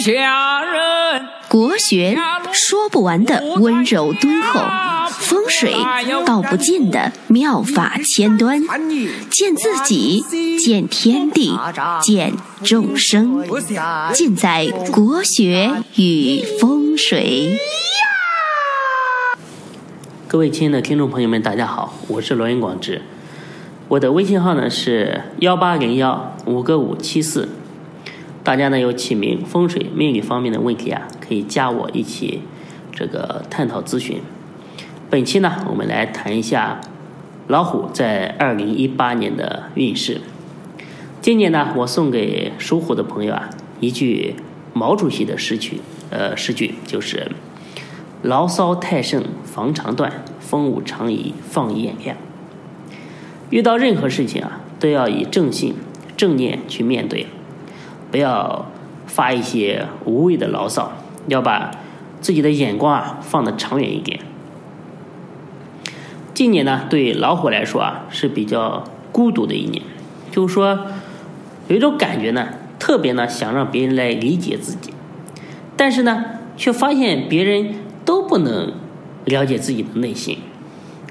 下人。国学说不完的温柔敦厚，风水道不尽的妙法千端，见自己，见天地，见众生，尽在国学与风水。各位亲爱的听众朋友们，大家好，我是罗云广志，我的微信号呢是幺八零幺五个五七四。大家呢有起名、风水、命理方面的问题啊，可以加我一起这个探讨咨询。本期呢，我们来谈一下老虎在二零一八年的运势。今年呢，我送给属虎的朋友啊一句毛主席的诗句，呃，诗句就是“牢骚太盛防肠断，风物长宜放眼量”。遇到任何事情啊，都要以正信、正念去面对。不要发一些无谓的牢骚，要把自己的眼光啊放得长远一点。今年呢，对老虎来说啊是比较孤独的一年，就是说有一种感觉呢，特别呢想让别人来理解自己，但是呢却发现别人都不能了解自己的内心，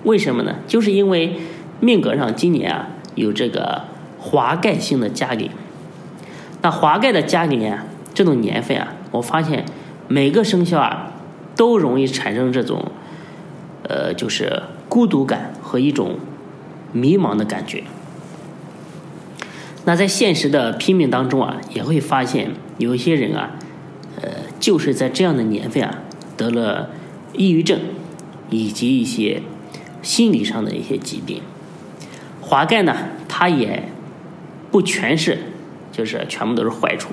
为什么呢？就是因为命格上今年啊有这个华盖星的加给。那华盖的家里面这种年份啊，我发现每个生肖啊都容易产生这种，呃，就是孤独感和一种迷茫的感觉。那在现实的拼命当中啊，也会发现有一些人啊，呃，就是在这样的年份啊，得了抑郁症以及一些心理上的一些疾病。华盖呢，它也不全是。就是全部都是坏处。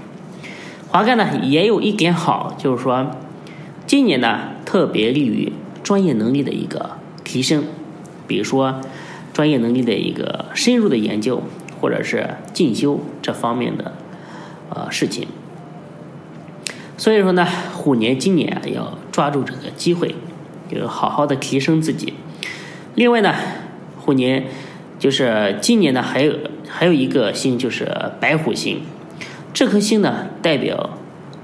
华盖呢也有一点好，就是说今年呢特别利于专业能力的一个提升，比如说专业能力的一个深入的研究，或者是进修这方面的呃事情。所以说呢，虎年今年啊要抓住这个机会，就是好好的提升自己。另外呢，虎年。就是今年呢，还有还有一个星就是白虎星，这颗星呢代表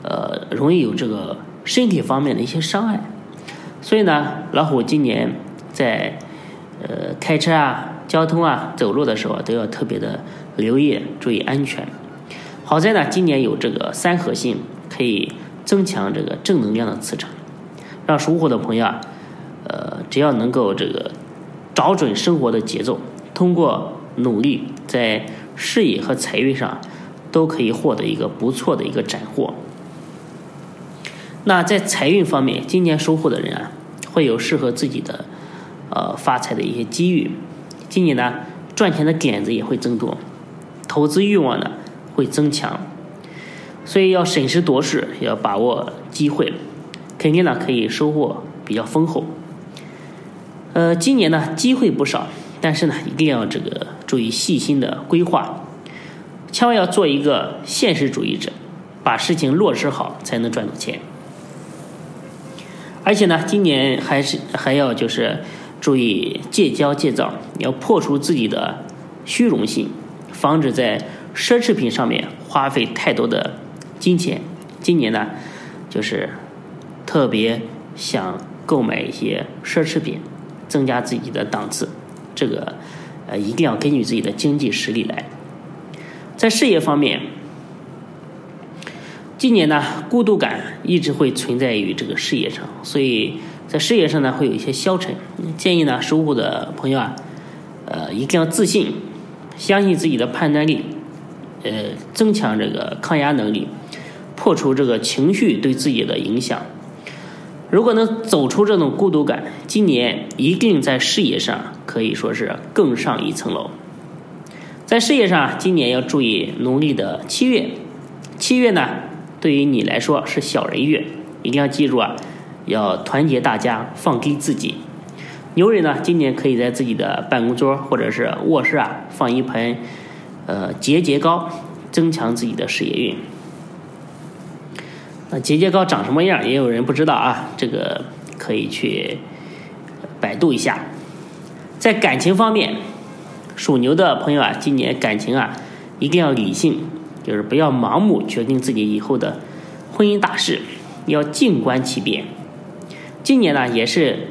呃容易有这个身体方面的一些伤害，所以呢老虎今年在呃开车啊、交通啊、走路的时候都要特别的留意，注意安全。好在呢今年有这个三合星，可以增强这个正能量的磁场，让属虎的朋友啊，呃只要能够这个找准生活的节奏。通过努力，在事业和财运上都可以获得一个不错的一个斩获。那在财运方面，今年收获的人啊，会有适合自己的呃发财的一些机遇。今年呢，赚钱的点子也会增多，投资欲望呢会增强。所以要审时度势，要把握机会，肯定呢可以收获比较丰厚。呃，今年呢机会不少。但是呢，一定要这个注意细心的规划，千万要做一个现实主义者，把事情落实好，才能赚到钱。而且呢，今年还是还要就是注意戒骄戒躁，要破除自己的虚荣心，防止在奢侈品上面花费太多的金钱。今年呢，就是特别想购买一些奢侈品，增加自己的档次。这个呃，一定要根据自己的经济实力来。在事业方面，今年呢，孤独感一直会存在于这个事业上，所以在事业上呢，会有一些消沉。建议呢，收户的朋友啊，呃，一定要自信，相信自己的判断力，呃，增强这个抗压能力，破除这个情绪对自己的影响。如果能走出这种孤独感，今年一定在事业上可以说是更上一层楼。在事业上，今年要注意农历的七月。七月呢，对于你来说是小人月，一定要记住啊，要团结大家，放低自己。牛人呢，今年可以在自己的办公桌或者是卧室啊，放一盆呃节节高，增强自己的事业运。那节节高长什么样？也有人不知道啊，这个可以去百度一下。在感情方面，属牛的朋友啊，今年感情啊一定要理性，就是不要盲目决定自己以后的婚姻大事要静观其变。今年呢，也是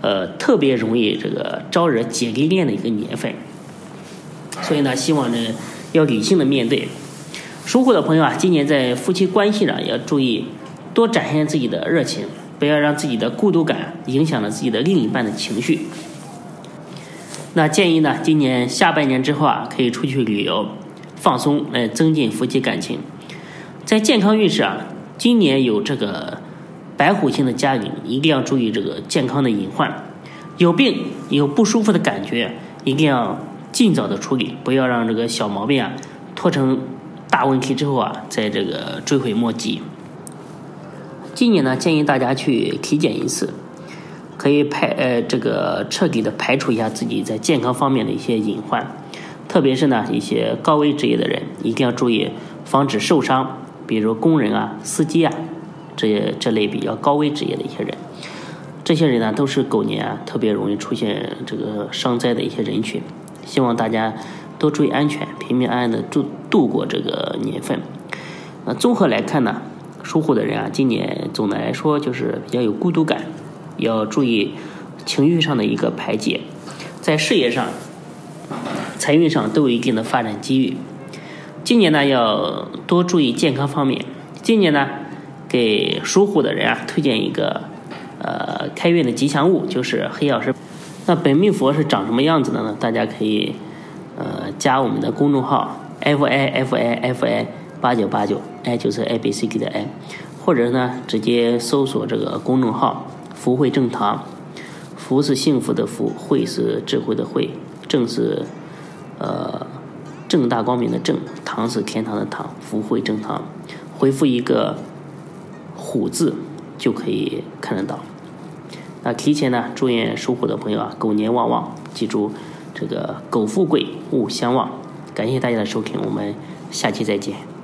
呃特别容易这个招惹姐弟恋的一个年份，所以呢，希望呢要理性的面对。属虎的朋友啊，今年在夫妻关系上要注意多展现自己的热情，不要让自己的孤独感影响了自己的另一半的情绪。那建议呢，今年下半年之后啊，可以出去旅游、放松，来增进夫妻感情。在健康运势啊，今年有这个白虎星的加临，一定要注意这个健康的隐患。有病有不舒服的感觉，一定要尽早的处理，不要让这个小毛病啊拖成。大问题之后啊，在这个追悔莫及。今年呢，建议大家去体检一次，可以排呃这个彻底的排除一下自己在健康方面的一些隐患，特别是呢一些高危职业的人，一定要注意防止受伤，比如工人啊、司机啊这些这类比较高危职业的一些人，这些人呢都是狗年啊特别容易出现这个伤灾的一些人群，希望大家。多注意安全，平平安安的度度过这个年份。那综合来看呢，属虎的人啊，今年总的来说就是比较有孤独感，要注意情绪上的一个排解，在事业上、财运上都有一定的发展机遇。今年呢，要多注意健康方面。今年呢，给属虎的人啊，推荐一个呃开运的吉祥物，就是黑曜石。那本命佛是长什么样子的呢？大家可以。加我们的公众号 f i f i f i 八九八九，i 就是 a b c d 的 i，或者呢，直接搜索这个公众号“福慧正堂”，福是幸福的福，慧是智慧的慧，正是呃正大光明的正，堂是天堂的堂，福慧正堂，回复一个虎字就可以看得到。那提前呢，祝愿属虎的朋友啊，狗年旺旺，记住。这个苟富贵，勿相忘。感谢大家的收听，我们下期再见。